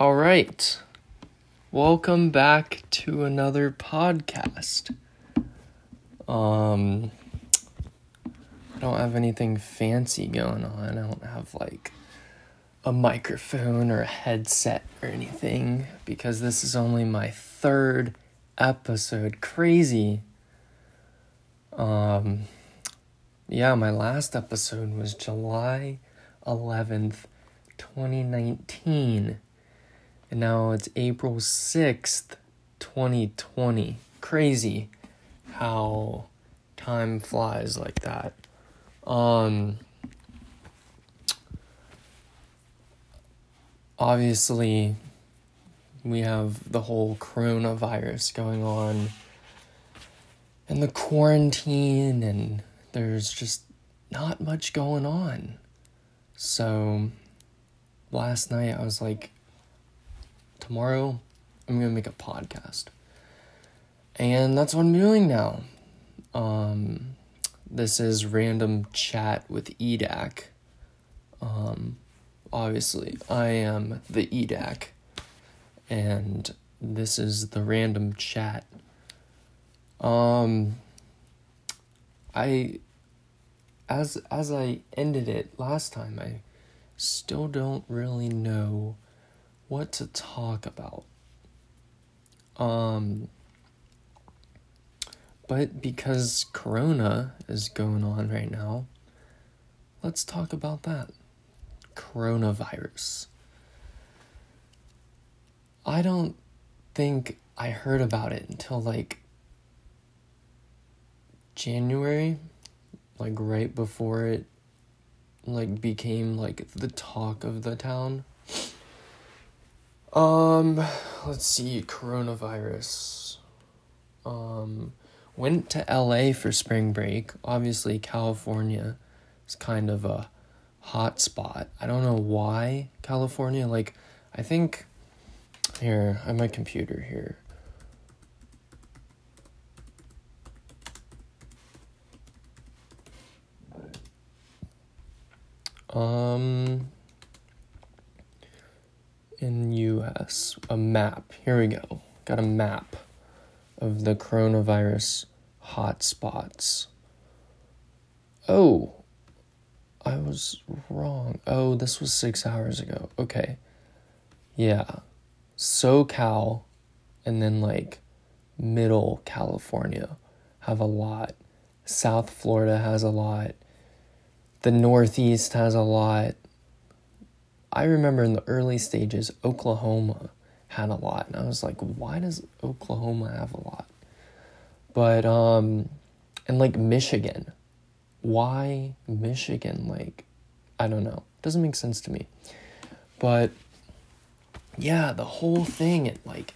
All right. Welcome back to another podcast. Um I don't have anything fancy going on. I don't have like a microphone or a headset or anything because this is only my third episode. Crazy. Um yeah, my last episode was July 11th, 2019. And now it's April 6th, 2020. Crazy how time flies like that. Um obviously we have the whole coronavirus going on and the quarantine and there's just not much going on. So last night I was like, tomorrow I'm gonna make a podcast. And that's what I'm doing now. Um, this is random chat with EDAC. Um, obviously, I am the EDAC, and this is the random chat. Um, I as as I ended it last time, I still don't really know what to talk about. Um but because corona is going on right now, let's talk about that. Coronavirus. I don't think I heard about it until like January, like right before it like became like the talk of the town. Um, let's see, coronavirus. Um, went to LA for spring break. Obviously, California is kind of a hot spot. I don't know why California, like, I think. Here, I have my computer here. Um, in US, a map. Here we go. Got a map of the coronavirus hotspots. Oh, I was wrong. Oh, this was six hours ago. Okay. Yeah. SoCal and then like middle California have a lot. South Florida has a lot the Northeast has a lot. I remember in the early stages, Oklahoma had a lot, and I was like, why does Oklahoma have a lot? But, um, and like Michigan. Why Michigan? Like, I don't know. Doesn't make sense to me. But, yeah, the whole thing, it like,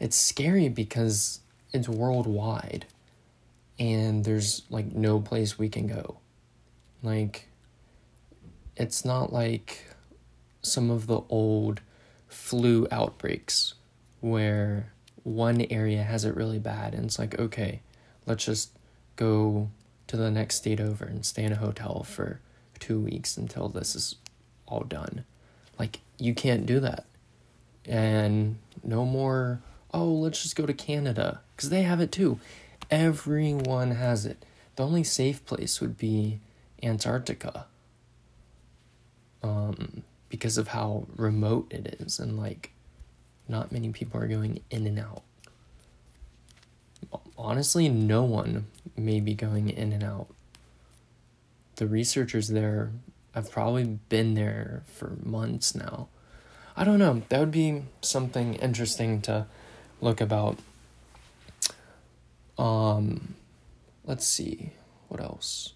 it's scary because it's worldwide and there's like no place we can go. Like, it's not like some of the old flu outbreaks where one area has it really bad and it's like, okay, let's just go to the next state over and stay in a hotel for two weeks until this is all done. Like, you can't do that. And no more, oh, let's just go to Canada, because they have it too. Everyone has it. The only safe place would be Antarctica. Um, because of how remote it is and like not many people are going in and out. Honestly, no one may be going in and out. The researchers there have probably been there for months now. I don't know. That would be something interesting to look about. Um, let's see. What else?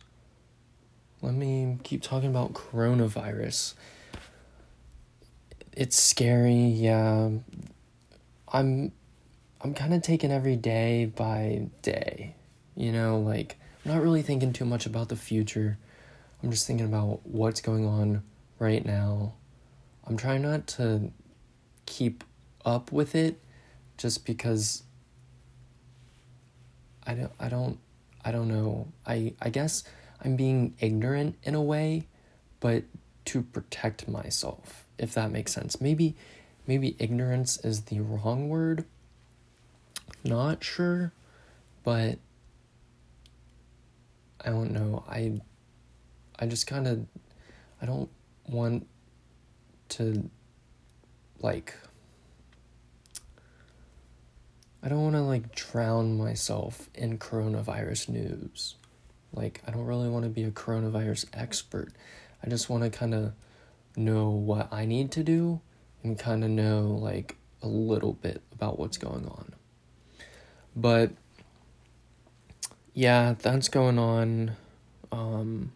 let me keep talking about coronavirus. It's scary, yeah. I'm I'm kind of taking every day by day. You know, like I'm not really thinking too much about the future. I'm just thinking about what's going on right now. I'm trying not to keep up with it just because I don't I don't I don't know. I I guess I'm being ignorant in a way, but to protect myself, if that makes sense. Maybe maybe ignorance is the wrong word. Not sure, but I don't know. I I just kind of I don't want to like I don't want to like drown myself in coronavirus news. Like I don't really want to be a coronavirus expert. I just want to kind of know what I need to do and kind of know like a little bit about what's going on. But yeah, that's going on um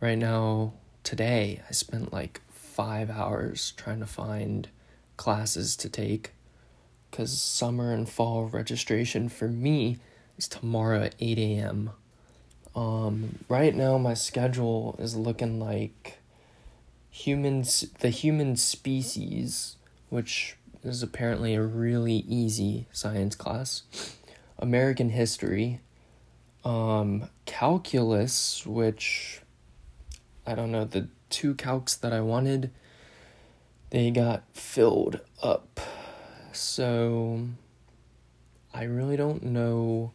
right now today I spent like 5 hours trying to find classes to take cuz summer and fall registration for me is tomorrow at 8 a.m. Um, right now my schedule is looking like humans the human species, which is apparently a really easy science class. American history, um, calculus, which I don't know, the two calcs that I wanted, they got filled up. So I really don't know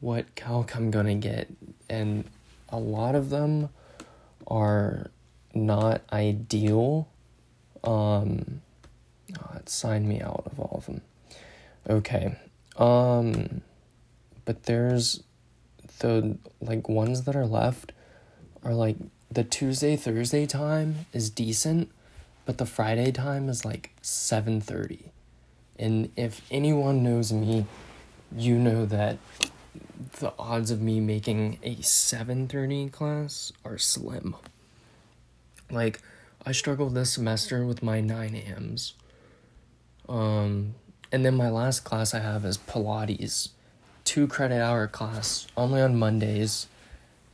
what calc I'm gonna get, and a lot of them are not ideal. Um, oh, signed me out of all of them. Okay. Um, but there's the like ones that are left are like the Tuesday Thursday time is decent, but the Friday time is like 7:30. And if anyone knows me, you know that the odds of me making a 7:30 class are slim. Like I struggled this semester with my 9 a.m.s. Um and then my last class I have is Pilates. 2 credit hour class only on Mondays.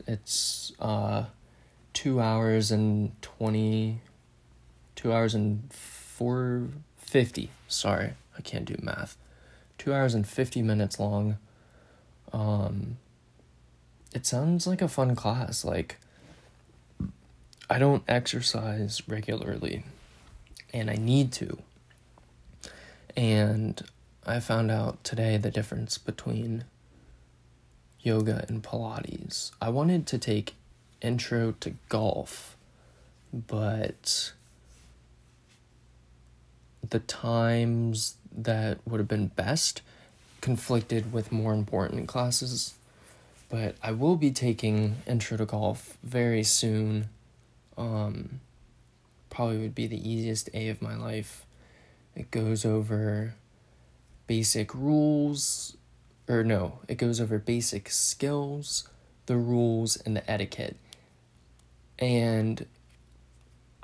It's uh 2 hours and 20 2 hours and 450. Sorry, I can't do math. 2 hours and 50 minutes long. Um it sounds like a fun class like I don't exercise regularly and I need to. And I found out today the difference between yoga and Pilates. I wanted to take intro to golf, but the times that would have been best conflicted with more important classes. But I will be taking intro to golf very soon um, probably would be the easiest A of my life. It goes over basic rules, or no, it goes over basic skills, the rules, and the etiquette. And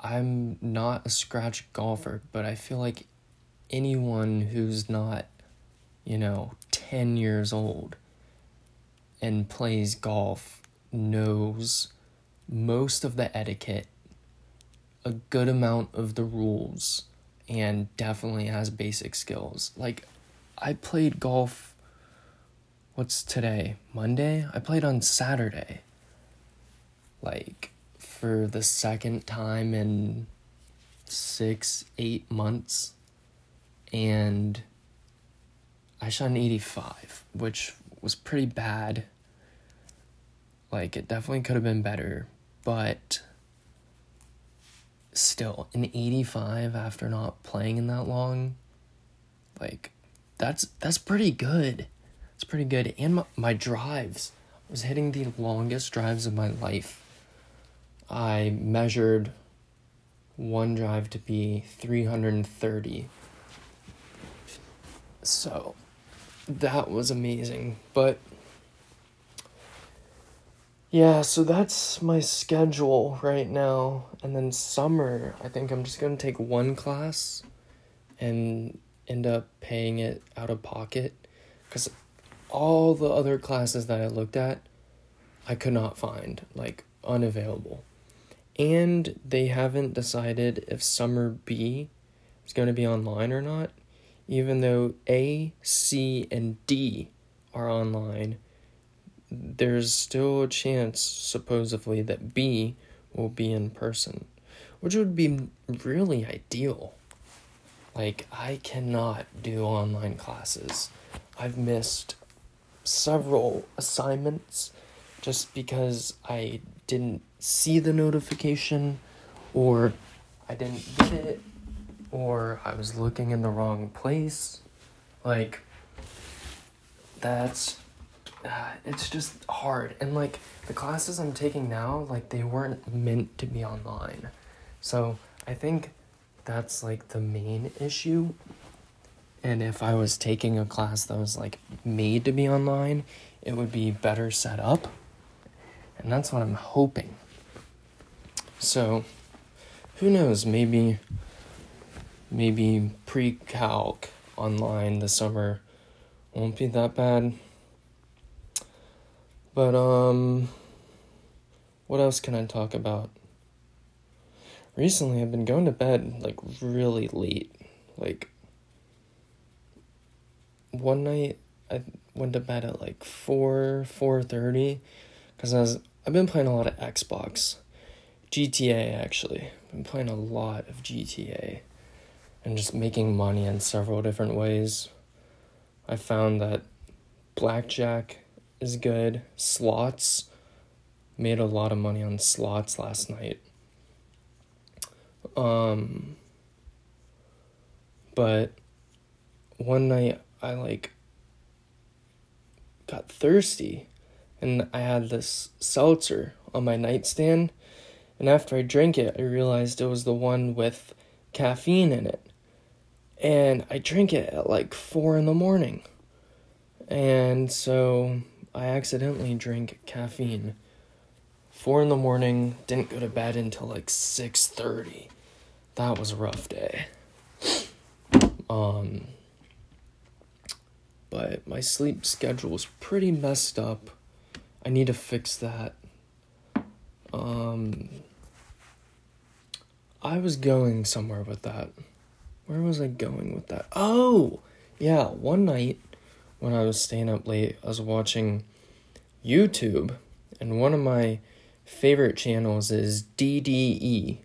I'm not a scratch golfer, but I feel like anyone who's not, you know, 10 years old and plays golf knows most of the etiquette, a good amount of the rules, and definitely has basic skills. Like, I played golf. What's today? Monday? I played on Saturday. Like, for the second time in six, eight months. And I shot an 85, which was pretty bad. Like, it definitely could have been better but still an 85 after not playing in that long like that's that's pretty good. It's pretty good. And my, my drives. I was hitting the longest drives of my life. I measured one drive to be 330 so that was amazing. But yeah, so that's my schedule right now. And then summer, I think I'm just going to take one class and end up paying it out of pocket cuz all the other classes that I looked at I could not find, like unavailable. And they haven't decided if summer B is going to be online or not, even though A, C, and D are online there's still a chance, supposedly, that B will be in person, which would be really ideal. Like, I cannot do online classes. I've missed several assignments just because I didn't see the notification or I didn't get it or I was looking in the wrong place. Like, that's uh, it's just hard. And like the classes i'm taking now like they weren't meant to be online. So i think that's like the main issue. And if i was taking a class that was like made to be online it would be better set up. And that's what i'm hoping. So who knows? Maybe maybe pre-calc online this summer won't be that bad but, um, what else can I talk about? Recently, I've been going to bed like really late. Like, one night I went to bed at like 4 4:30 cuz I was I've been playing a lot of Xbox. GTA actually. I've been playing a lot of GTA and just making money in several different ways. I found that blackjack is good. Slots made a lot of money on slots last night. Um but one night I like got thirsty and I had this seltzer on my nightstand and after I drank it I realized it was the one with caffeine in it. And I drank it at like 4 in the morning. And so I accidentally drank caffeine. Four in the morning, didn't go to bed until like six thirty. That was a rough day. Um, but my sleep schedule was pretty messed up. I need to fix that. Um, I was going somewhere with that. Where was I going with that? Oh, yeah, one night when I was staying up late, I was watching YouTube, and one of my favorite channels is DDE,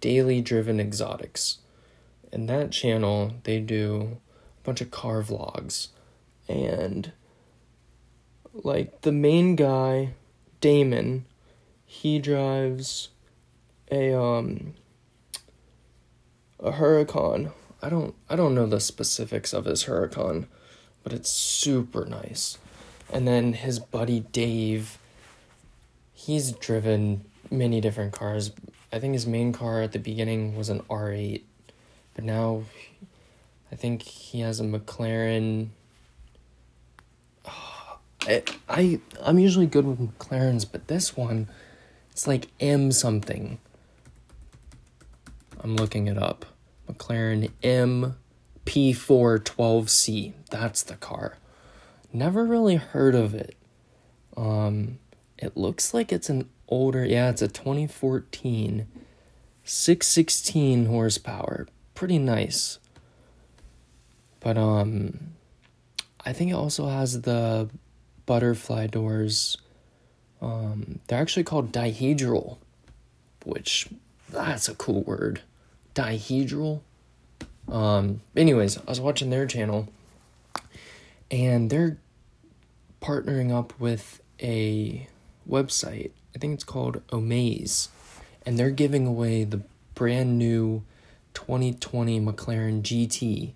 Daily Driven Exotics. And that channel, they do a bunch of car vlogs. And like the main guy, Damon, he drives a um a Huracan. I don't I don't know the specifics of his Huracan, but it's super nice. And then his buddy Dave, he's driven many different cars. I think his main car at the beginning was an R8, but now I think he has a McLaren. I, I I'm usually good with McLarens, but this one, it's like M something. I'm looking it up. McLaren M P412C. That's the car. Never really heard of it. Um, it looks like it's an older, yeah, it's a 2014 616 horsepower. Pretty nice. But um I think it also has the butterfly doors. Um they're actually called dihedral, which that's a cool word. Dihedral. Um, anyways, I was watching their channel and they're partnering up with a website. I think it's called Omaze, and they're giving away the brand new 2020 McLaren GT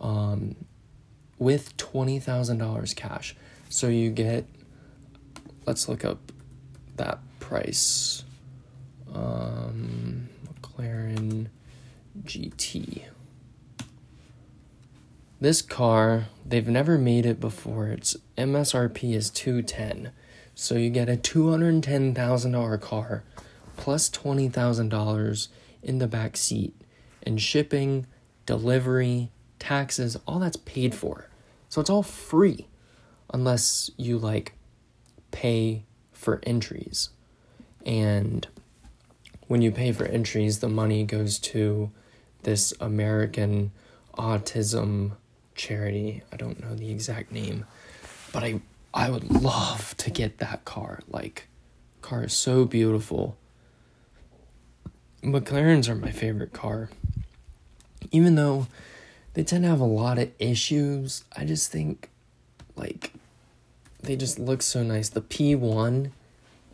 um, with $20,000 cash. So you get, let's look up that price. Um, McLaren GT. This car, they've never made it before. Its MSRP is 210. So you get a $210,000 car plus $20,000 in the back seat and shipping, delivery, taxes, all that's paid for. So it's all free unless you like pay for entries. And when you pay for entries, the money goes to this American autism charity. I don't know the exact name, but I I would love to get that car. Like car is so beautiful. McLarens are my favorite car. Even though they tend to have a lot of issues, I just think like they just look so nice. The P1,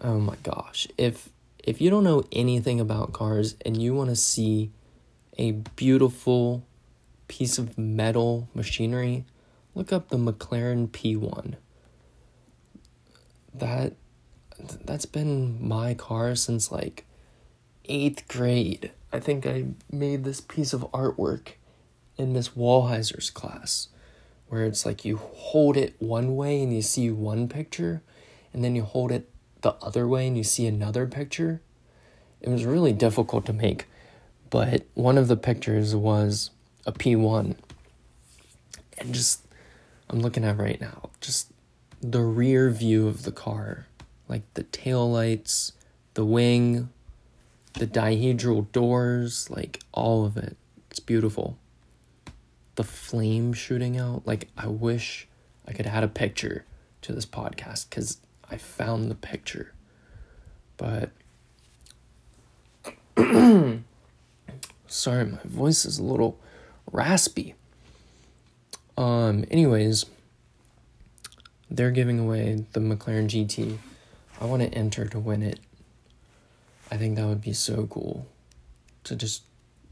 oh my gosh. If if you don't know anything about cars and you want to see a beautiful piece of metal machinery, look up the McLaren P1. That that's been my car since like 8th grade. I think I made this piece of artwork in Miss Wallheiser's class where it's like you hold it one way and you see one picture and then you hold it the other way and you see another picture. It was really difficult to make, but one of the pictures was a P1. And just, I'm looking at right now, just the rear view of the car, like the tail lights, the wing, the dihedral doors, like all of it. It's beautiful. The flame shooting out, like I wish I could add a picture to this podcast because I found the picture. But sorry, my voice is a little raspy. Um, anyways, they're giving away the McLaren GT. I want to enter to win it. I think that would be so cool to just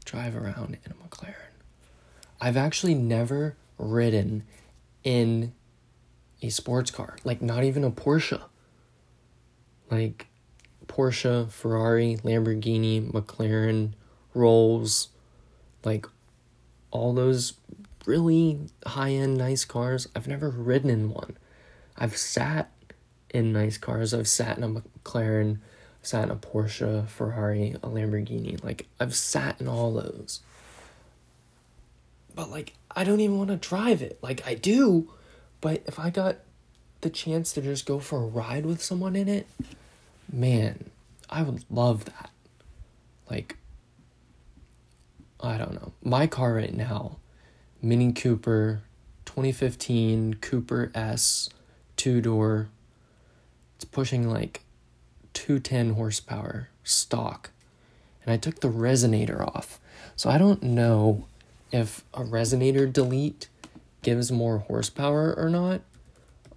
drive around in a McLaren. I've actually never ridden in a sports car, like not even a Porsche. Like Porsche, Ferrari, Lamborghini, McLaren, Rolls, like all those really high end nice cars. I've never ridden in one. I've sat in nice cars. I've sat in a McLaren, sat in a Porsche, Ferrari, a Lamborghini. Like I've sat in all those. But like I don't even want to drive it. Like I do, but if I got the chance to just go for a ride with someone in it, man, I would love that. Like I don't know. My car right now, Mini Cooper 2015 Cooper S two door. It's pushing like 210 horsepower stock. And I took the resonator off. So I don't know if a resonator delete gives more horsepower or not.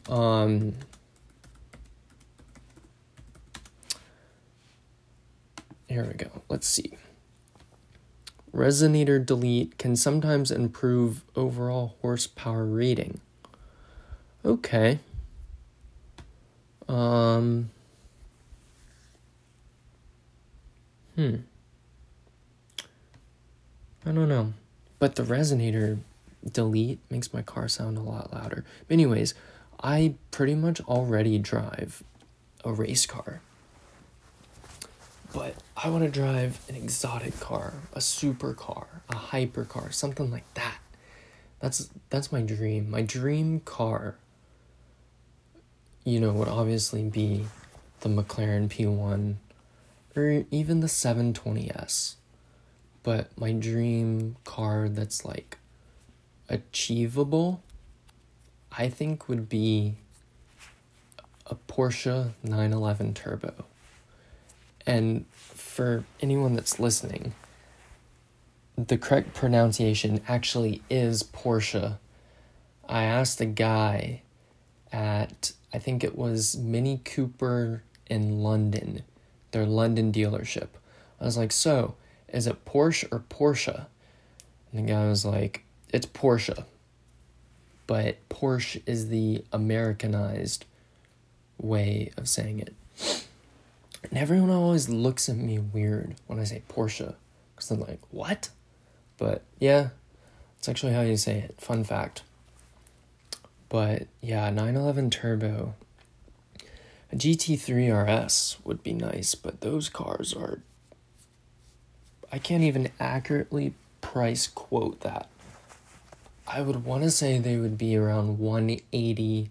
Um Here we go. Let's see. Resonator delete can sometimes improve overall horsepower rating. Okay. Um. Hmm. I don't know. But the resonator delete makes my car sound a lot louder. But anyways, I pretty much already drive a race car. But I want to drive an exotic car, a supercar, a hypercar, something like that. That's that's my dream. My dream car you know would obviously be the McLaren P1 or even the 720S. But my dream car that's like achievable I think would be a Porsche 911 Turbo. And for anyone that's listening, the correct pronunciation actually is Porsche. I asked a guy at, I think it was Mini Cooper in London, their London dealership. I was like, so, is it Porsche or Porsche? And the guy was like, it's Porsche. But Porsche is the Americanized way of saying it. And everyone always looks at me weird when I say Porsche because they're like, what? But yeah, it's actually how you say it. Fun fact. But yeah, 911 Turbo. A GT3 RS would be nice, but those cars are. I can't even accurately price quote that. I would want to say they would be around 180,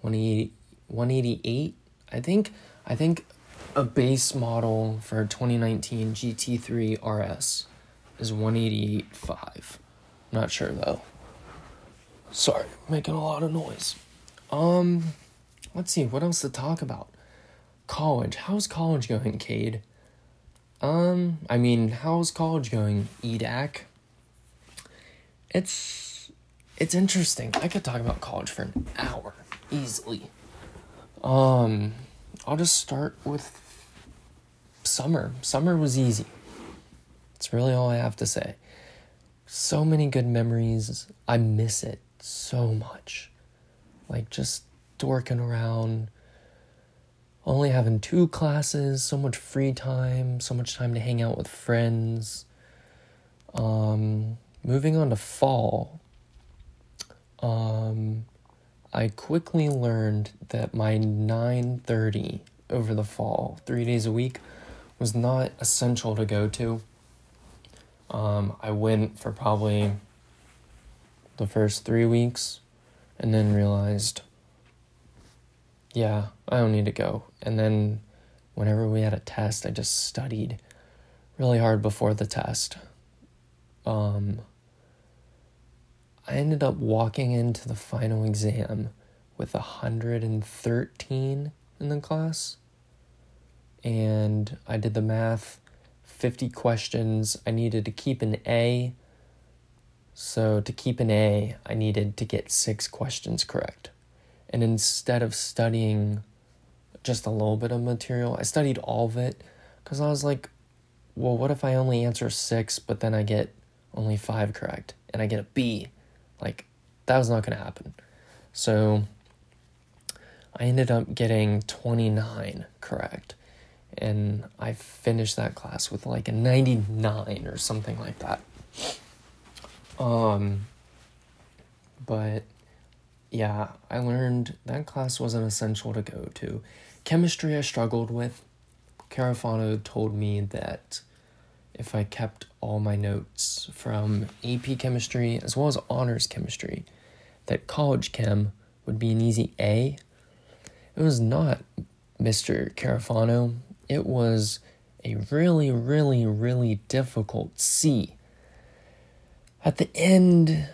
180, 188. I think I think a base model for 2019 GT3 RS is 188.5. Not sure though. Sorry, making a lot of noise. Um, let's see what else to talk about. College. How's college going, Cade? Um, I mean, how's college going, EDAC? It's it's interesting. I could talk about college for an hour easily. Um, I'll just start with summer. Summer was easy. It's really all I have to say. So many good memories. I miss it so much. Like just dorking around, only having two classes, so much free time, so much time to hang out with friends. Um, moving on to fall, um, I quickly learned that my 9:30 over the fall, 3 days a week, was not essential to go to. Um, I went for probably the first 3 weeks and then realized yeah, I don't need to go. And then whenever we had a test, I just studied really hard before the test. Um, I ended up walking into the final exam with 113 in the class. And I did the math 50 questions. I needed to keep an A. So, to keep an A, I needed to get six questions correct. And instead of studying just a little bit of material, I studied all of it because I was like, well, what if I only answer six, but then I get only five correct and I get a B? Like, that was not going to happen. So I ended up getting 29 correct. And I finished that class with like a 99 or something like that. Um, but yeah, I learned that class wasn't essential to go to. Chemistry I struggled with. Carafano told me that if I kept all my notes from AP chemistry as well as honors chemistry, that college chem would be an easy A. It was not, Mr. Carafano. It was a really, really, really difficult C. At the end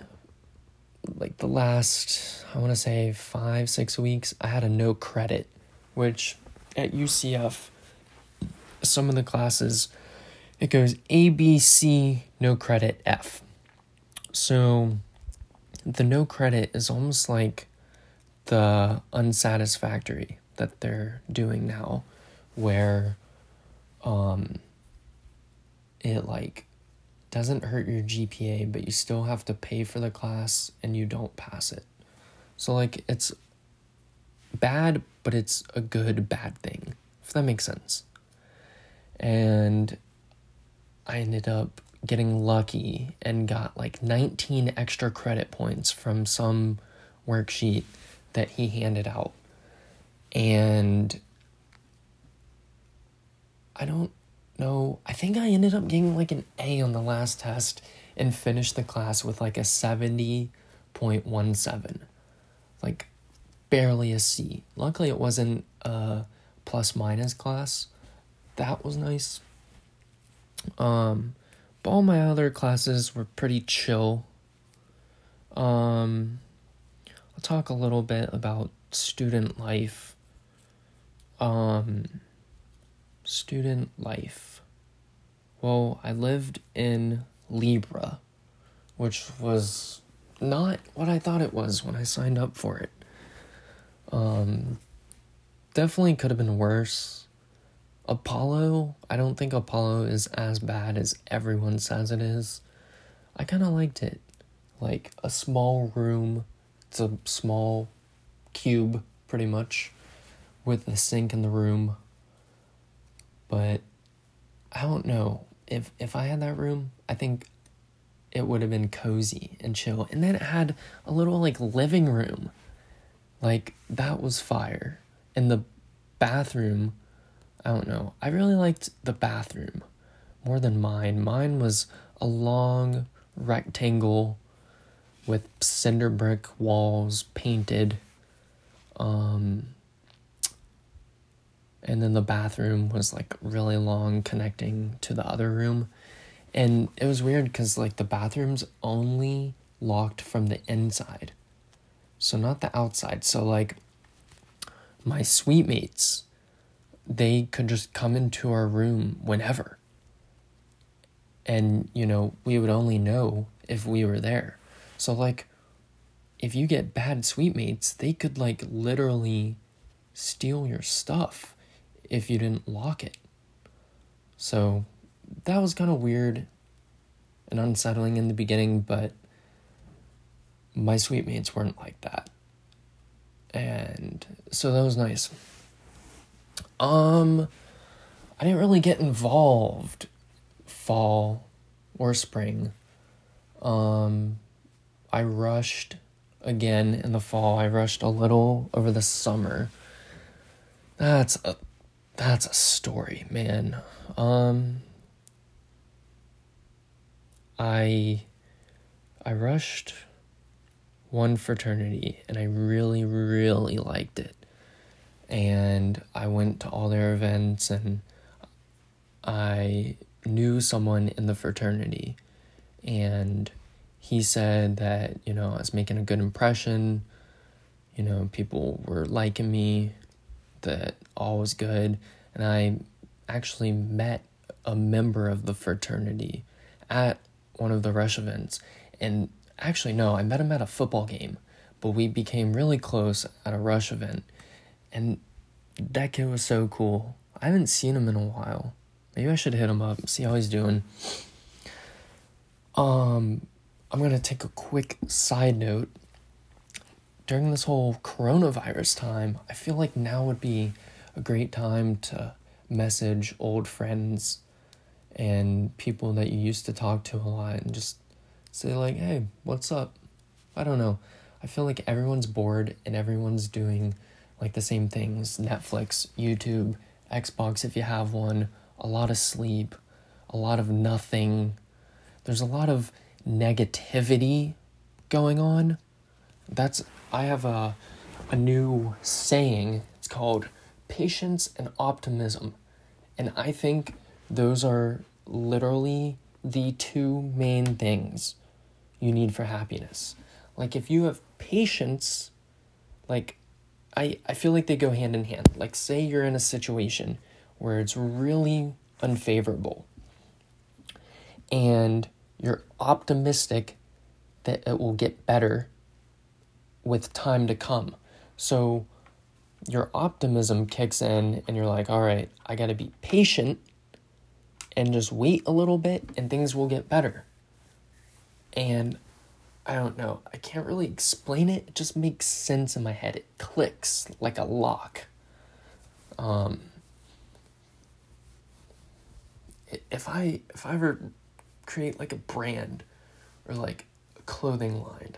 like the last, I want to say five, six weeks, I had a no credit, which at UCF, some of the classes, it goes A, B, C, no credit, F. So the no credit is almost like the unsatisfactory that they're doing now, where um, it like doesn't hurt your GPA, but you still have to pay for the class and you don't pass it. So, like, it's bad, but it's a good bad thing, if that makes sense. And I ended up getting lucky and got like 19 extra credit points from some worksheet that he handed out. And I don't know. I think I ended up getting like an A on the last test and finished the class with like a 70.17. Like barely a C. Luckily, it wasn't a plus minus class. That was nice. Um, but all my other classes were pretty chill. Um, I'll talk a little bit about student life. Um, student life. Well, I lived in Libra, which was not what I thought it was when I signed up for it. Um, definitely could have been worse. Apollo, I don't think Apollo is as bad as everyone says it is. I kind of liked it. Like a small room, it's a small cube, pretty much, with a sink in the room. But I don't know if if I had that room, I think it would have been cozy and chill. And then it had a little like living room. Like that was fire. And the bathroom, I don't know. I really liked the bathroom more than mine. Mine was a long rectangle with cinder brick walls painted. Um and then the bathroom was like really long connecting to the other room. And it was weird because like the bathrooms only locked from the inside so not the outside. So like my suite mates they could just come into our room whenever. And you know we would only know if we were there. So like if you get bad suite mates they could like literally steal your stuff if you didn't lock it so that was kind of weird and unsettling in the beginning but my suite mates weren't like that and so that was nice um i didn't really get involved fall or spring. Um, I rushed again in the fall. I rushed a little over the summer. That's a that's a story, man. Um, I I rushed one fraternity and I really really liked it. And I went to all their events and I knew someone in the fraternity and he said that you know I was making a good impression you know people were liking me that all was good and I actually met a member of the fraternity at one of the rush events and actually no I met him at a football game but we became really close at a rush event and that kid was so cool I haven't seen him in a while Maybe I should hit him up, see how he's doing. Um, I'm gonna take a quick side note. During this whole coronavirus time, I feel like now would be a great time to message old friends and people that you used to talk to a lot and just say like, "Hey, what's up?" I don't know. I feel like everyone's bored and everyone's doing like the same things, Netflix, YouTube, Xbox if you have one, a lot of sleep, a lot of nothing. There's a lot of negativity going on. That's I have a a new saying. It's called patience and optimism. And I think those are literally the two main things you need for happiness. Like if you have patience, like I I feel like they go hand in hand. Like say you're in a situation where it's really unfavorable and you're optimistic that it will get better with time to come. So your optimism kicks in and you're like, all right, I got to be patient and just wait a little bit and things will get better. And I don't know, I can't really explain it. It just makes sense in my head. It clicks like a lock. Um, if I if I ever create like a brand or like a clothing line,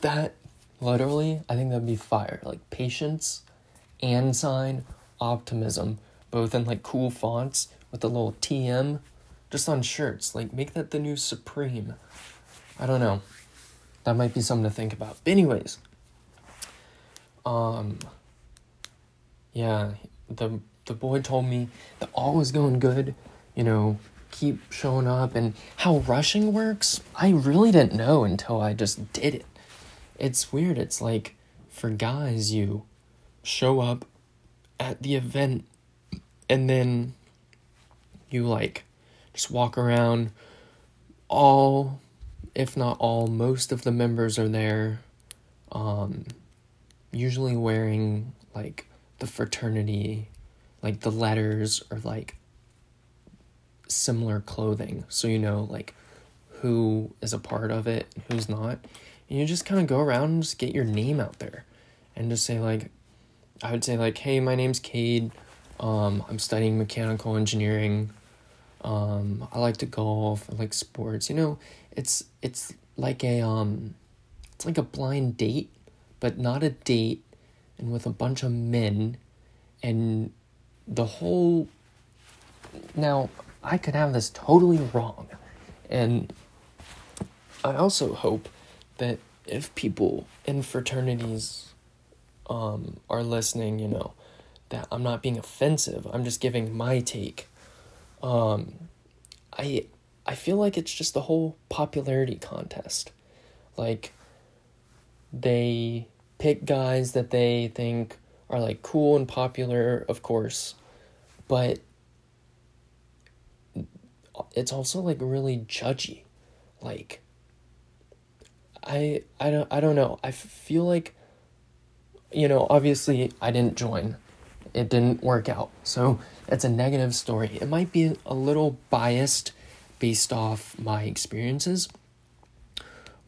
that literally I think that'd be fire. Like patience and sign optimism, both in like cool fonts with the little TM just on shirts. Like make that the new Supreme. I don't know. That might be something to think about. But anyways, um yeah, the the boy told me that all was going good you know, keep showing up and how rushing works, I really didn't know until I just did it. It's weird. It's like for guys, you show up at the event and then you like just walk around. All if not all most of the members are there um usually wearing like the fraternity like the letters or like similar clothing. So you know like who is a part of it who's not and you just kind of go around and just get your name out there. And just say like i would say like hey my name's cade. Um, i'm studying mechanical engineering. Um, i like to golf i like sports. You know it's it's like a um it's like a blind date but not a date and with a bunch of men. And the whole now I could have this totally wrong. And I also hope that if people in fraternities um, are listening, you know, that I'm not being offensive. I'm just giving my take. Um, I I feel like it's just the whole popularity contest. Like they pick guys that they think are like cool and popular, of course, but it's also like really judgy. Like I I don't I don't know. I feel like you know, obviously I didn't join. It didn't work out. So it's a negative story. It might be a little biased based off my experiences.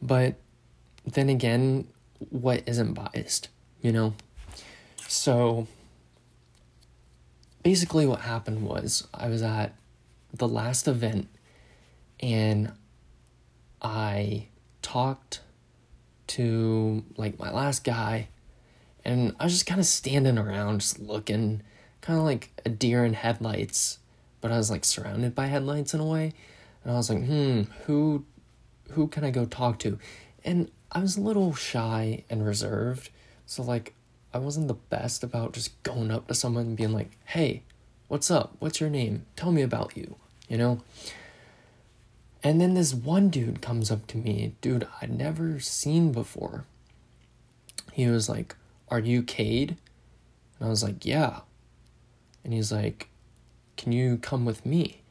But then again, what isn't biased, you know? So basically what happened was I was at the last event and I talked to like my last guy and I was just kind of standing around just looking kind of like a deer in headlights but I was like surrounded by headlights in a way and I was like hmm who who can I go talk to and I was a little shy and reserved so like I wasn't the best about just going up to someone and being like, hey, what's up? What's your name? Tell me about you, you know? And then this one dude comes up to me, dude I'd never seen before. He was like, Are you Cade? And I was like, Yeah. And he's like, Can you come with me?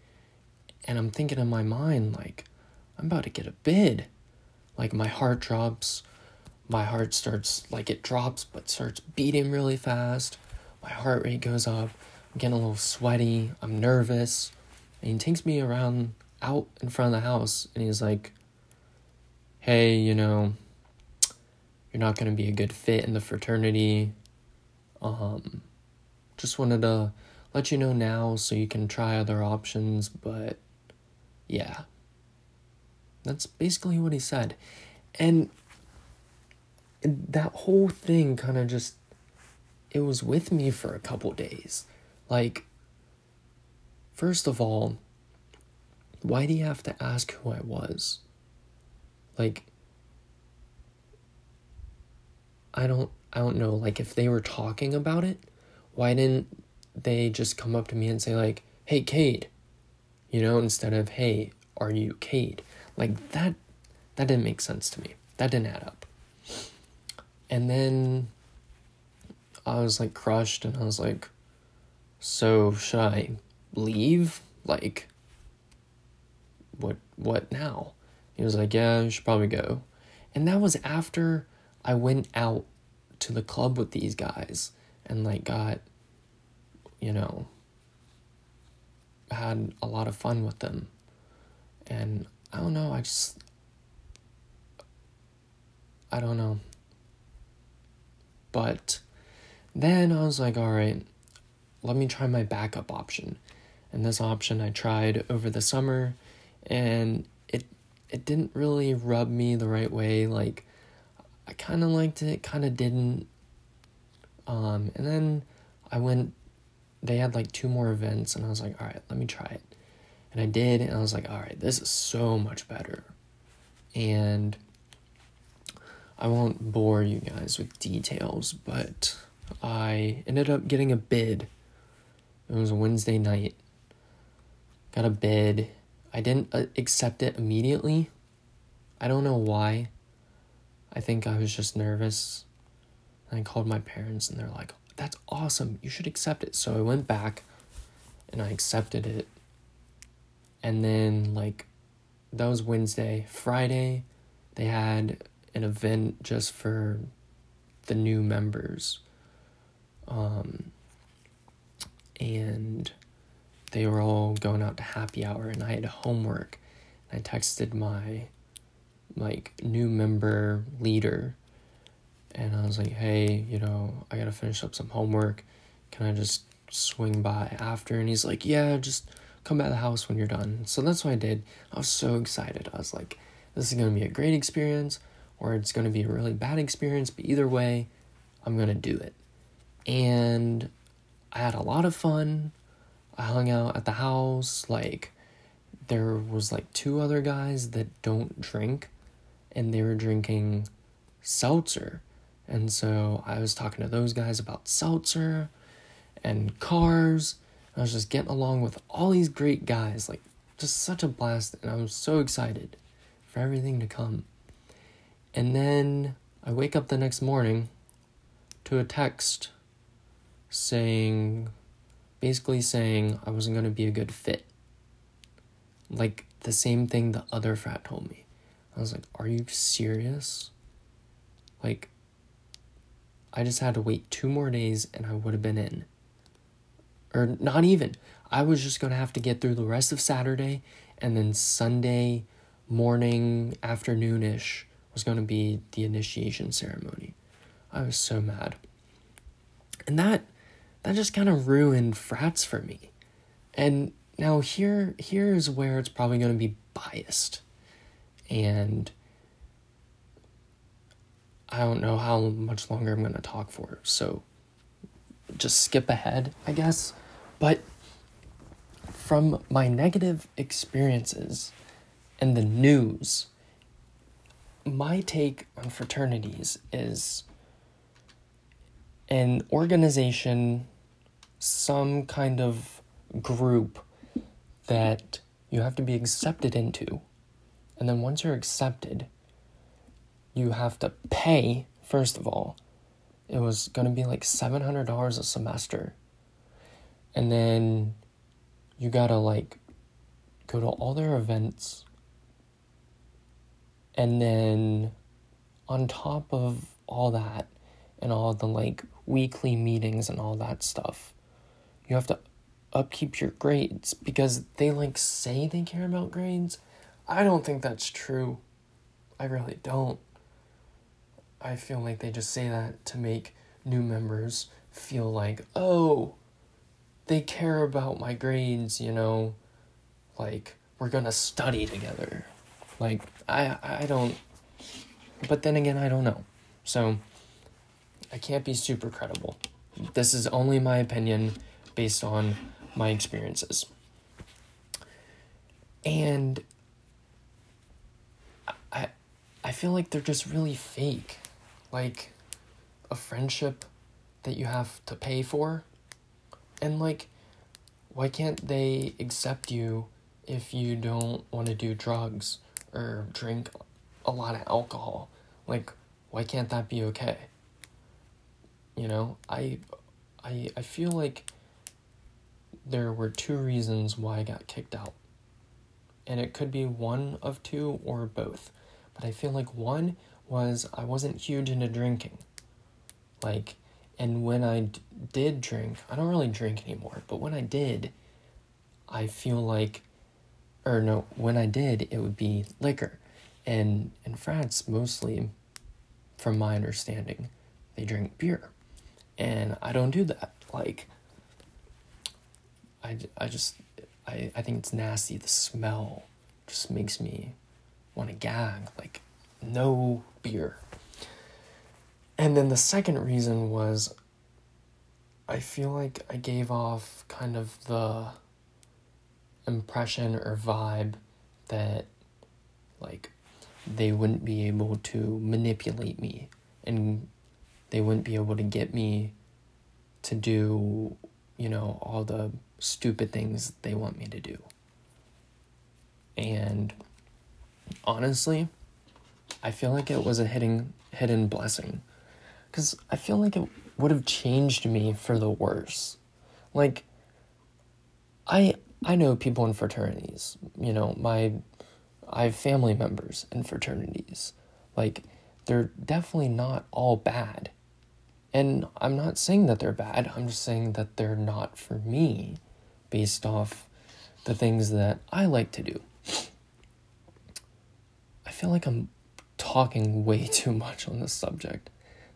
And I'm thinking in my mind, like, I'm about to get a bid. Like, my heart drops my heart starts like it drops but starts beating really fast my heart rate goes up i'm getting a little sweaty i'm nervous and he takes me around out in front of the house and he's like hey you know you're not going to be a good fit in the fraternity. Um just wanted to let you know now so you can try other options but yeah. That's basically what he said. And that whole thing kind of just it was with me for a couple days. Like first of all, why do you have to ask who I was? Like I don't I don't know like if they were talking about it, why didn't they just come up to me and say like, "Hey, Cade," you know, instead of "Hey, are you Cade?" Like that that didn't make sense to me. That didn't add up. And then I was like crushed and I was like, so should I leave? Like, what, what now? He was like, yeah, you should probably go. And that was after I went out to the club with these guys and like got, you know, had a lot of fun with them. And I don't know, I just, I don't know. But then I was like, all right, let me try my backup option. And this option I tried over the summer and it it didn't really rub me the right way. Like I kind of liked it, kind of didn't. Um, and then I went they had like two more events and I was like, all right, let me try it. And I did and I was like, all right, this is so much better. And I won't bore you guys with details, but I ended up getting a bid. It was a Wednesday night. Got a bid. I didn't uh, accept it immediately. I don't know why. I think I was just nervous. And I called my parents and they're like, "That's awesome. You should accept it." So I went back and I accepted it. And then like that was Wednesday. Friday, they had an event just for the new members. Um, and they were all going out to happy hour, and I had homework. And I texted my like new member leader, and I was like, "Hey, you know, I gotta finish up some homework. Can I just swing by after?" And he's like, "Yeah, just come by the house when you're done." So that's what I did. I was so excited. I was like, "This is gonna be a great experience or it's going to be a really bad experience, but either way, I'm going to do it. And I had a lot of fun. I hung out at the house. Like, there was like two other guys that don't drink, and they were drinking seltzer. And so I was talking to those guys about seltzer and cars. I was just getting along with all these great guys. Like, just such a blast. And I'm so excited for everything to come. And then I wake up the next morning to a text saying, basically saying I wasn't going to be a good fit. Like the same thing the other frat told me. I was like, Are you serious? Like, I just had to wait two more days and I would have been in. Or not even. I was just going to have to get through the rest of Saturday and then Sunday morning, afternoonish was going to be the initiation ceremony. I was so mad. And that that just kind of ruined frats for me. And now here here's where it's probably going to be biased. And I don't know how much longer I'm going to talk for. So just skip ahead, I guess. But from my negative experiences and the news, my take on fraternities is an organization, some kind of group that you have to be accepted into. And then once you're accepted, you have to pay, first of all. It was going to be like $700 a semester. And then you got to like go to all their events. And then on top of all that and all the like weekly meetings and all that stuff, you have to upkeep your grades because they like say they care about grades. I don't think that's true. I really don't. I feel like they just say that to make new members feel like, oh, they care about my grades, you know, like we're gonna study together. Like I I don't but then again I don't know. So I can't be super credible. This is only my opinion based on my experiences. And I I feel like they're just really fake. Like a friendship that you have to pay for and like, why can't they accept you if you don't want to do drugs or drink a lot of alcohol? Like, why can't that be okay? You know, I, I, I feel like there were two reasons why I got kicked out. And it could be one of two or both. But I feel like one was I wasn't huge into drinking. Like, and when I d- did drink, I don't really drink anymore, but when I did, I feel like, or no, when I did, it would be liquor. And in frats, mostly, from my understanding, they drink beer. And I don't do that. Like, I, I just, I, I think it's nasty. The smell just makes me want to gag. Like, no beer. And then the second reason was I feel like I gave off kind of the impression or vibe that like they wouldn't be able to manipulate me and they wouldn't be able to get me to do, you know, all the stupid things they want me to do. And honestly, I feel like it was a hidden hidden blessing because I feel like it would have changed me for the worse. Like, I I know people in fraternities. You know, my I have family members in fraternities. Like, they're definitely not all bad. And I'm not saying that they're bad. I'm just saying that they're not for me, based off the things that I like to do. I feel like I'm talking way too much on this subject.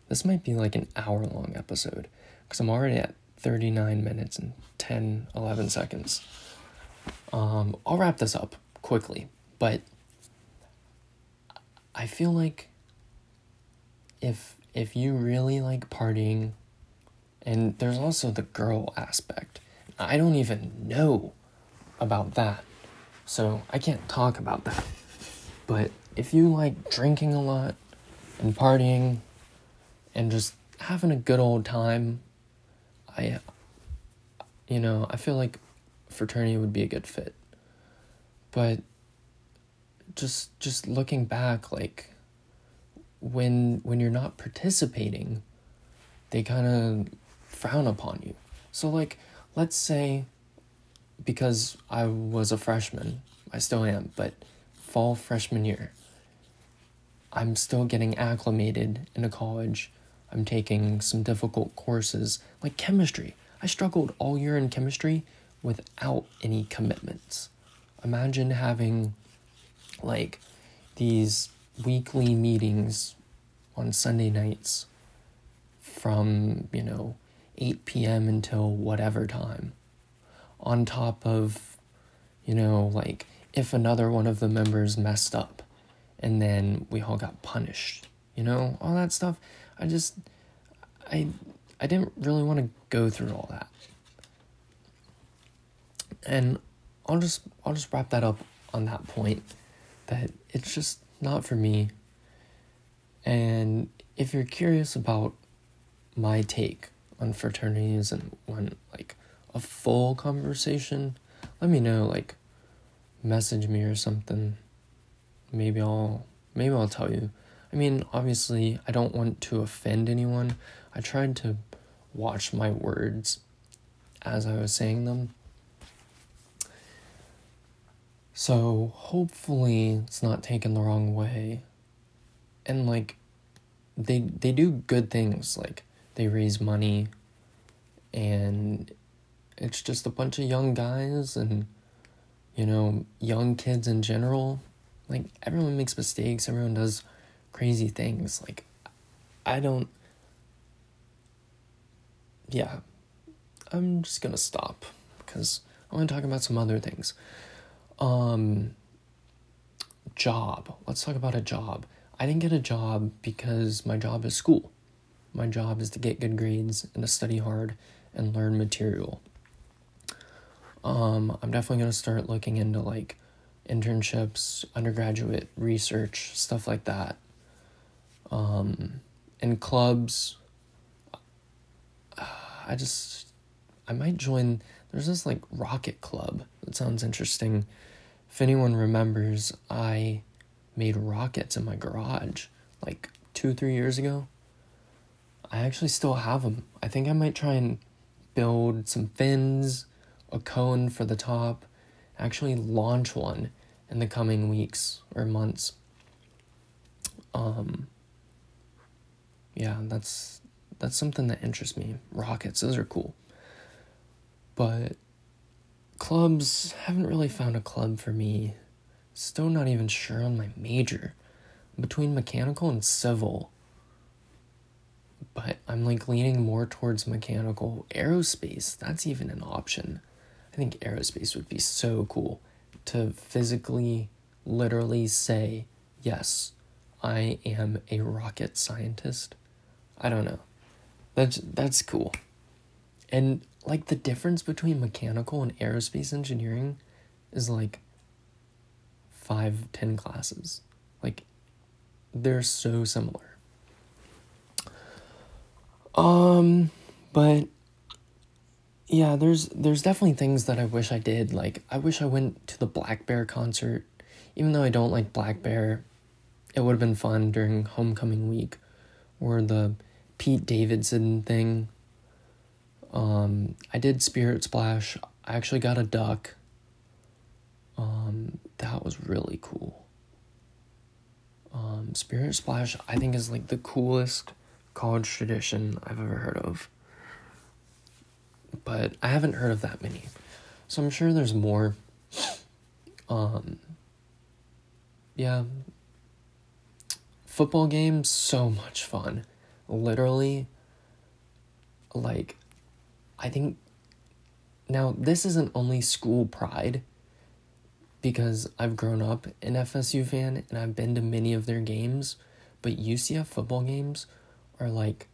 This might be like an hour long episode because I'm already at 39 minutes and 10, 11 seconds. Um, I'll wrap this up quickly, but I feel like if if you really like partying and there's also the girl aspect. I don't even know about that. So I can't talk about that. But if you like drinking a lot and partying and just having a good old time, I, you know, I feel like fraternity would be a good fit. But just just looking back, like when when you're not participating, they kind of frown upon you. So like, let's say because I was a freshman, I still am, but fall freshman year, I'm still getting acclimated into college. I'm taking some difficult courses like chemistry. I struggled all year in chemistry without any commitments. Imagine having like these weekly meetings on Sunday nights from, you know, 8 p.m. until whatever time. On top of, you know, like if another one of the members messed up and then we all got punished, you know, all that stuff. I just, I, I didn't really want to go through all that. And I'll just, I'll just wrap that up on that point that it's just not for me. And if you're curious about my take on fraternities and want like a full conversation, let me know. Like, message me or something. Maybe I'll maybe I'll tell you. I mean, obviously, I don't want to offend anyone. I tried to watch my words as I was saying them. So, hopefully, it's not taken the wrong way. And like they they do good things like they raise money. And it's just a bunch of young guys and you know young kids in general. Like everyone makes mistakes everyone does crazy things. Like i don't yeah. I'm just gonna stop because i want to talk about some other things um job let's talk about a job i didn't get a job because my job is school my job is to get good grades and to study hard and learn material. Um, I'm definitely going to start looking into like internships, undergraduate research, stuff like that. Um, and clubs. I just, I might join. There's this like rocket club that sounds interesting. If anyone remembers, I made rockets in my garage like two, three years ago. I actually still have them. I think I might try and build some fins, a cone for the top, actually launch one in the coming weeks or months. Um yeah, that's that's something that interests me. Rockets, those are cool. But clubs haven't really found a club for me. Still not even sure on my major. Between mechanical and civil, but I'm like leaning more towards mechanical. Aerospace, that's even an option. I think aerospace would be so cool to physically, literally say, yes, I am a rocket scientist. I don't know. That's that's cool. And like the difference between mechanical and aerospace engineering is like five, ten classes. Like they're so similar. Um, but yeah, there's there's definitely things that I wish I did. Like I wish I went to the blackbear concert, even though I don't like blackbear. It would have been fun during homecoming week, or the Pete Davidson thing. Um, I did Spirit Splash. I actually got a duck. Um, that was really cool. Um, Spirit Splash, I think, is like the coolest college tradition I've ever heard of. But I haven't heard of that many. So I'm sure there's more. Um yeah. Football games so much fun. Literally like I think now this isn't only school pride because I've grown up an FSU fan and I've been to many of their games, but UCF football games are like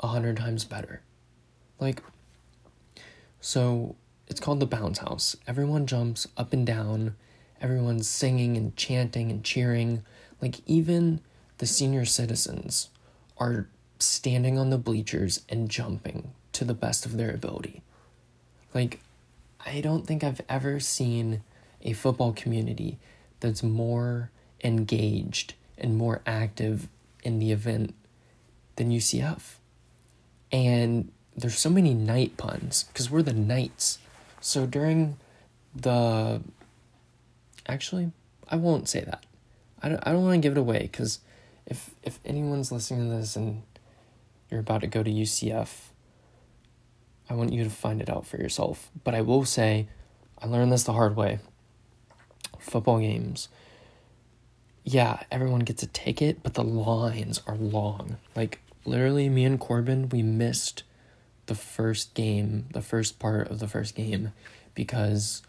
a hundred times better. Like, so it's called the bounce house. Everyone jumps up and down, everyone's singing and chanting and cheering. Like, even the senior citizens are standing on the bleachers and jumping to the best of their ability. Like, I don't think I've ever seen a football community that's more engaged and more active in the event than UCF. And there's so many knight puns because we're the Knights. So during the actually, I won't say that. I don't, I don't want to give it away because if if anyone's listening to this and you're about to go to UCF, I want you to find it out for yourself. But I will say, I learned this the hard way. Football games, yeah, everyone gets a ticket, but the lines are long. Like, literally, me and Corbin, we missed the first game, the first part of the first game, because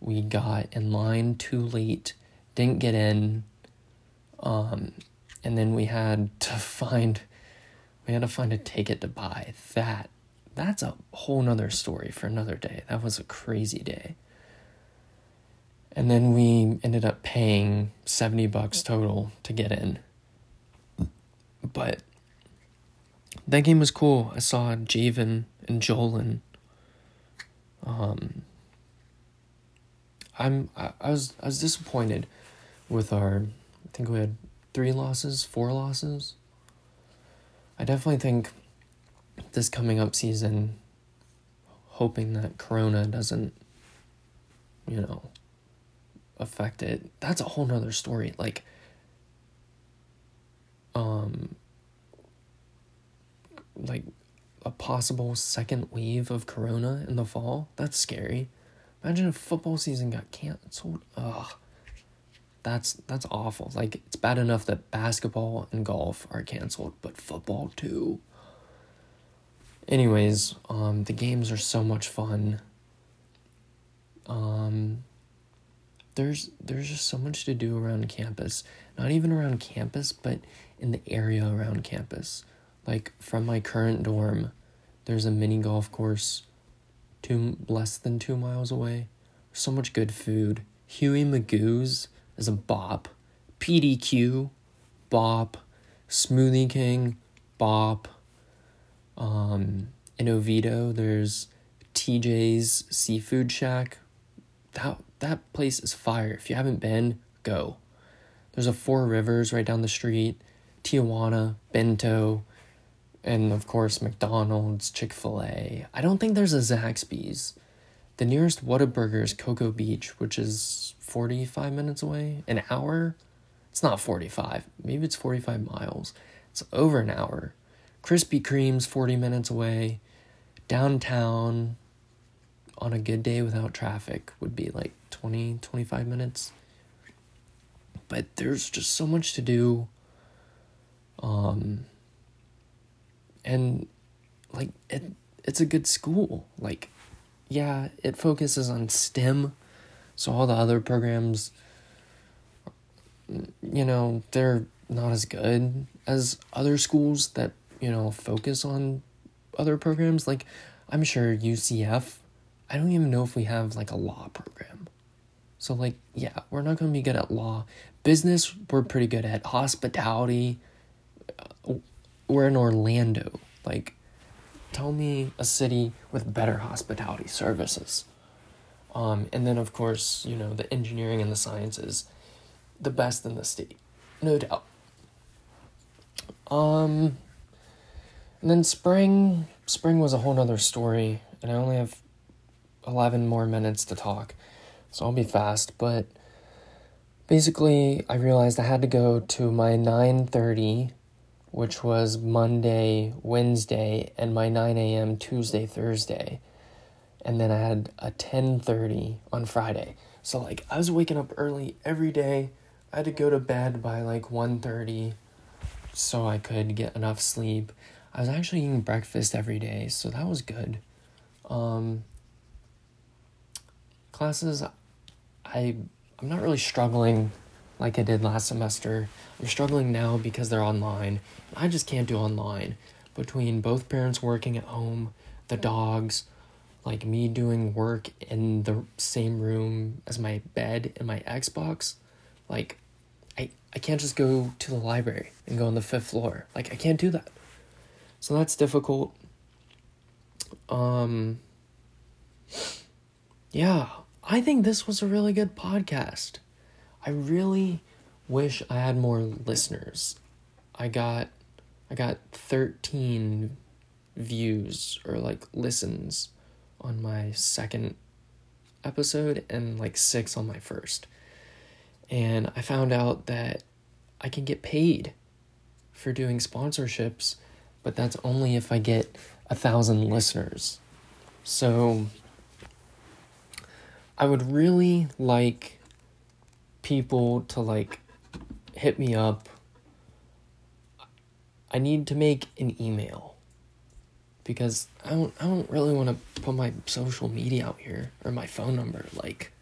we got in line too late, didn't get in, um, and then we had to find we had to find a ticket to buy. That that's a whole nother story for another day. That was a crazy day. And then we ended up paying 70 bucks total to get in. But that game was cool. I saw Javen and Jolin. Um, I'm I, I was I was disappointed with our I think we had three losses, four losses. I definitely think this coming up season hoping that corona doesn't you know affect it. That's a whole nother story. Like um like a possible second wave of corona in the fall. That's scary. Imagine if football season got canceled. Ugh. That's that's awful. Like it's bad enough that basketball and golf are canceled, but football too. Anyways, um the games are so much fun. Um there's there's just so much to do around campus. Not even around campus, but in the area around campus. Like from my current dorm, there's a mini golf course two less than two miles away. So much good food. Huey Magoo's is a bop. PDQ, bop. Smoothie King, bop. Um, in Oviedo, there's TJ's Seafood Shack. That that place is fire. If you haven't been, go. There's a Four Rivers right down the street. Tijuana, Bento, and of course McDonald's, Chick fil A. I don't think there's a Zaxby's. The nearest Whataburger is Cocoa Beach, which is 45 minutes away. An hour? It's not 45. Maybe it's 45 miles. It's over an hour. Krispy Kreme's 40 minutes away. Downtown, on a good day without traffic, would be like 20, 25 minutes. But there's just so much to do. Um, and like it it's a good school like yeah it focuses on stem so all the other programs you know they're not as good as other schools that you know focus on other programs like i'm sure ucf i don't even know if we have like a law program so like yeah we're not going to be good at law business we're pretty good at hospitality we're in Orlando. Like, tell me a city with better hospitality services. Um, and then, of course, you know, the engineering and the sciences, the best in the state, no doubt. Um, and then spring, spring was a whole nother story, and I only have 11 more minutes to talk, so I'll be fast, but basically, I realized I had to go to my 9.30 which was Monday, Wednesday, and my 9 a.m. Tuesday, Thursday. And then I had a 10:30 on Friday. So like I was waking up early every day. I had to go to bed by like 1:30 so I could get enough sleep. I was actually eating breakfast every day, so that was good. Um classes I I'm not really struggling like I did last semester. I'm struggling now because they're online. I just can't do online. Between both parents working at home, the dogs, like me doing work in the same room as my bed and my Xbox, like I I can't just go to the library and go on the fifth floor. Like I can't do that. So that's difficult. Um yeah, I think this was a really good podcast. I really wish I had more listeners. I got I got 13 views or like listens on my second episode and like 6 on my first. And I found out that I can get paid for doing sponsorships, but that's only if I get a thousand listeners. So I would really like people to like hit me up. I need to make an email because I don't I don't really want to put my social media out here or my phone number like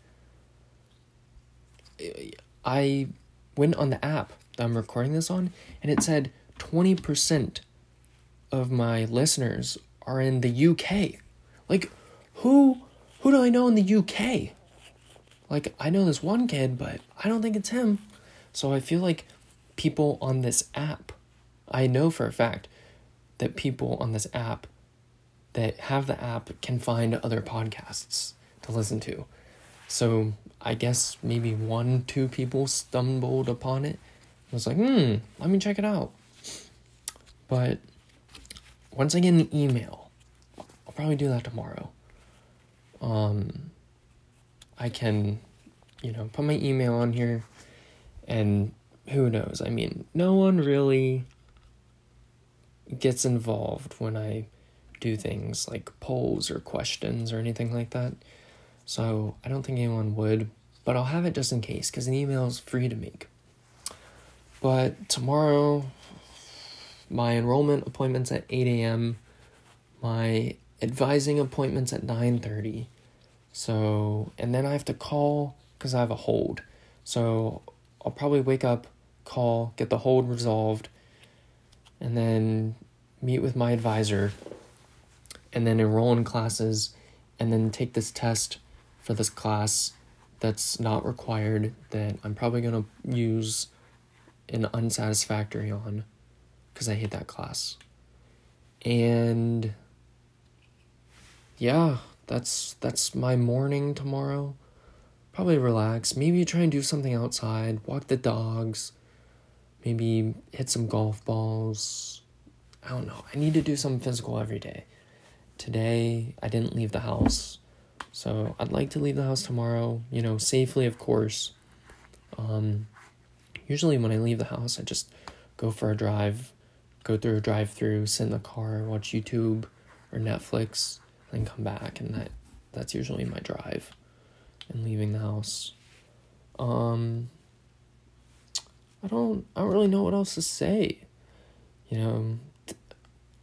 I went on the app that I'm recording this on and it said 20% of my listeners are in the UK. Like who who do I know in the UK? Like I know this one kid, but I don't think it's him. So I feel like people on this app, I know for a fact that people on this app that have the app can find other podcasts to listen to. So I guess maybe one, two people stumbled upon it. I was like, hmm, let me check it out. But once I get an email, I'll probably do that tomorrow. Um, I can, you know, put my email on here, and who knows? I mean, no one really gets involved when I do things like polls or questions or anything like that. So I don't think anyone would, but I'll have it just in case because an email is free to make. But tomorrow, my enrollment appointment's at 8 a.m. My advising appointment's at 9:30. So, and then I have to call because I have a hold. So I'll probably wake up, call, get the hold resolved, and then meet with my advisor and then enroll in classes and then take this test for this class that's not required that I'm probably going to use an unsatisfactory on because I hate that class. And yeah, that's that's my morning tomorrow. Probably relax. Maybe try and do something outside, walk the dogs, maybe hit some golf balls. I don't know. I need to do something physical every day. Today, I didn't leave the house. So, I'd like to leave the house tomorrow, you know, safely, of course. Um, usually, when I leave the house, I just go for a drive, go through a drive through, sit in the car, watch YouTube or Netflix, then come back. And that that's usually my drive and leaving the house. Um, I don't, I don't really know what else to say. You know,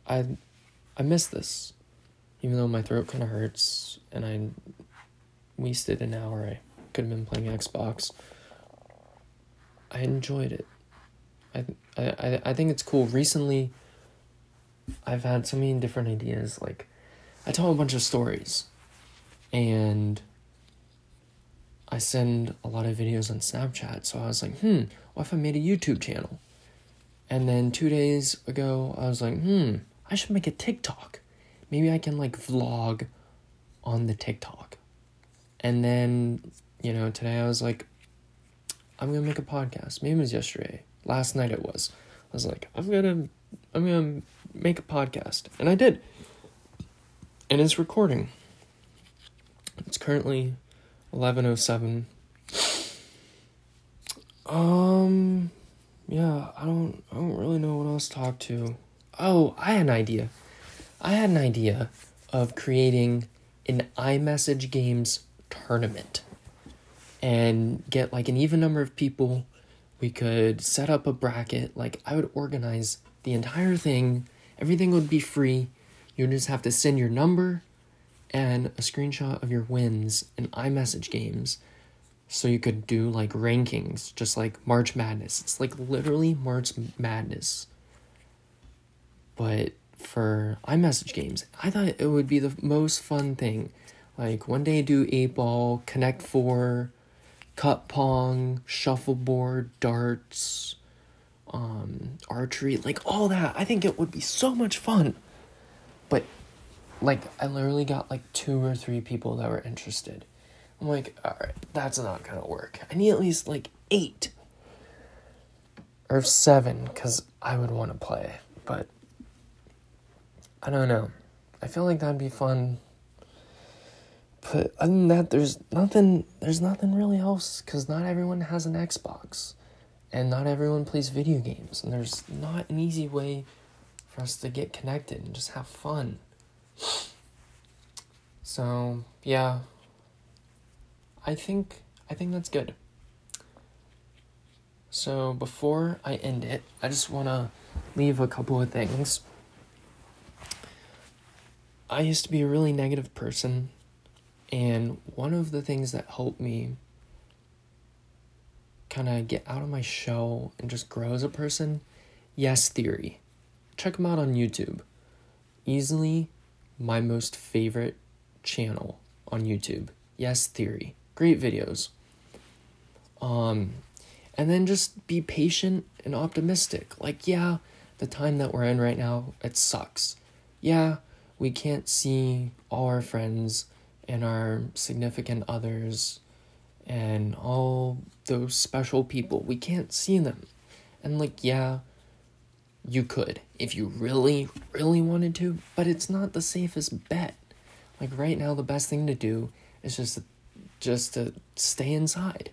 I, I miss this even though my throat kind of hurts and I wasted an hour, I could have been playing Xbox. I enjoyed it. I, I, I think it's cool. Recently, I've had so many different ideas. Like, I tell a bunch of stories, and I send a lot of videos on Snapchat. So I was like, hmm, what if I made a YouTube channel? And then two days ago, I was like, hmm, I should make a TikTok maybe I can like vlog on the TikTok. And then, you know, today I was like, I'm gonna make a podcast. Maybe it was yesterday. Last night it was. I was like, I'm gonna I'm gonna make a podcast. And I did. And it's recording. It's currently eleven oh seven. Um yeah, I don't I don't really know what else to talk to. Oh, I had an idea. I had an idea of creating an iMessage games tournament and get like an even number of people. We could set up a bracket. Like, I would organize the entire thing, everything would be free. You would just have to send your number and a screenshot of your wins in iMessage games. So you could do like rankings, just like March Madness. It's like literally March Madness. But for iMessage games. I thought it would be the most fun thing. Like one day do 8 ball, Connect 4, Cup Pong, Shuffleboard, darts, um, archery, like all that. I think it would be so much fun. But like I literally got like two or three people that were interested. I'm like, all right, that's not gonna work. I need at least like eight or seven because I would want to play. But I don't know. I feel like that'd be fun. But other than that, there's nothing. There's nothing really else because not everyone has an Xbox, and not everyone plays video games, and there's not an easy way for us to get connected and just have fun. So yeah, I think I think that's good. So before I end it, I just want to leave a couple of things. I used to be a really negative person, and one of the things that helped me kind of get out of my shell and just grow as a person, Yes Theory. Check them out on YouTube. Easily my most favorite channel on YouTube. Yes Theory. Great videos. Um and then just be patient and optimistic. Like, yeah, the time that we're in right now, it sucks. Yeah, we can't see all our friends and our significant others and all those special people. We can't see them. And, like, yeah, you could if you really, really wanted to, but it's not the safest bet. Like, right now, the best thing to do is just just to stay inside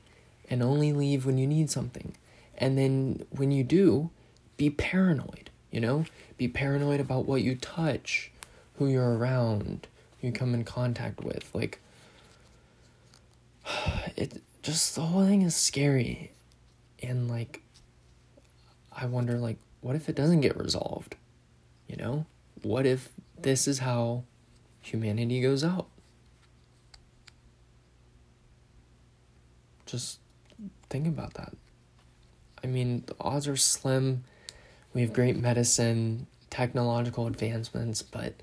and only leave when you need something. And then when you do, be paranoid, you know? Be paranoid about what you touch, who you're around, you come in contact with. Like, it just the whole thing is scary. And like, I wonder, like, what if it doesn't get resolved? You know? What if this is how humanity goes out? Just think about that. I mean, the odds are slim. We have great medicine, technological advancements, but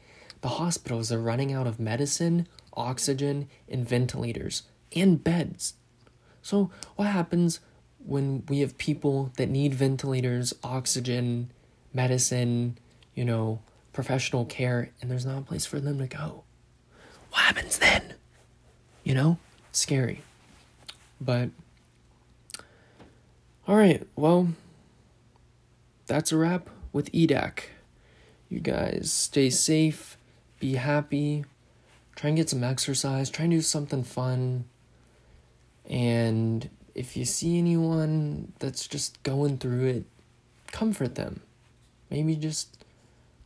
the hospitals are running out of medicine, oxygen, and ventilators, and beds. So, what happens when we have people that need ventilators, oxygen, medicine, you know, professional care, and there's not a place for them to go? What happens then? You know? Scary. But all right, well, that's a wrap with EDAC. You guys stay safe, be happy, try and get some exercise, try and do something fun. And if you see anyone that's just going through it, comfort them. Maybe just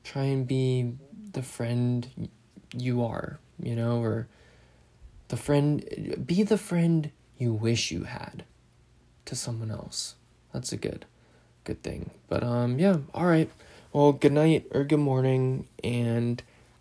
try and be the friend you are, you know, or the friend, be the friend you wish you had to someone else. That's a good good thing. But um yeah, all right. Well, good night or good morning and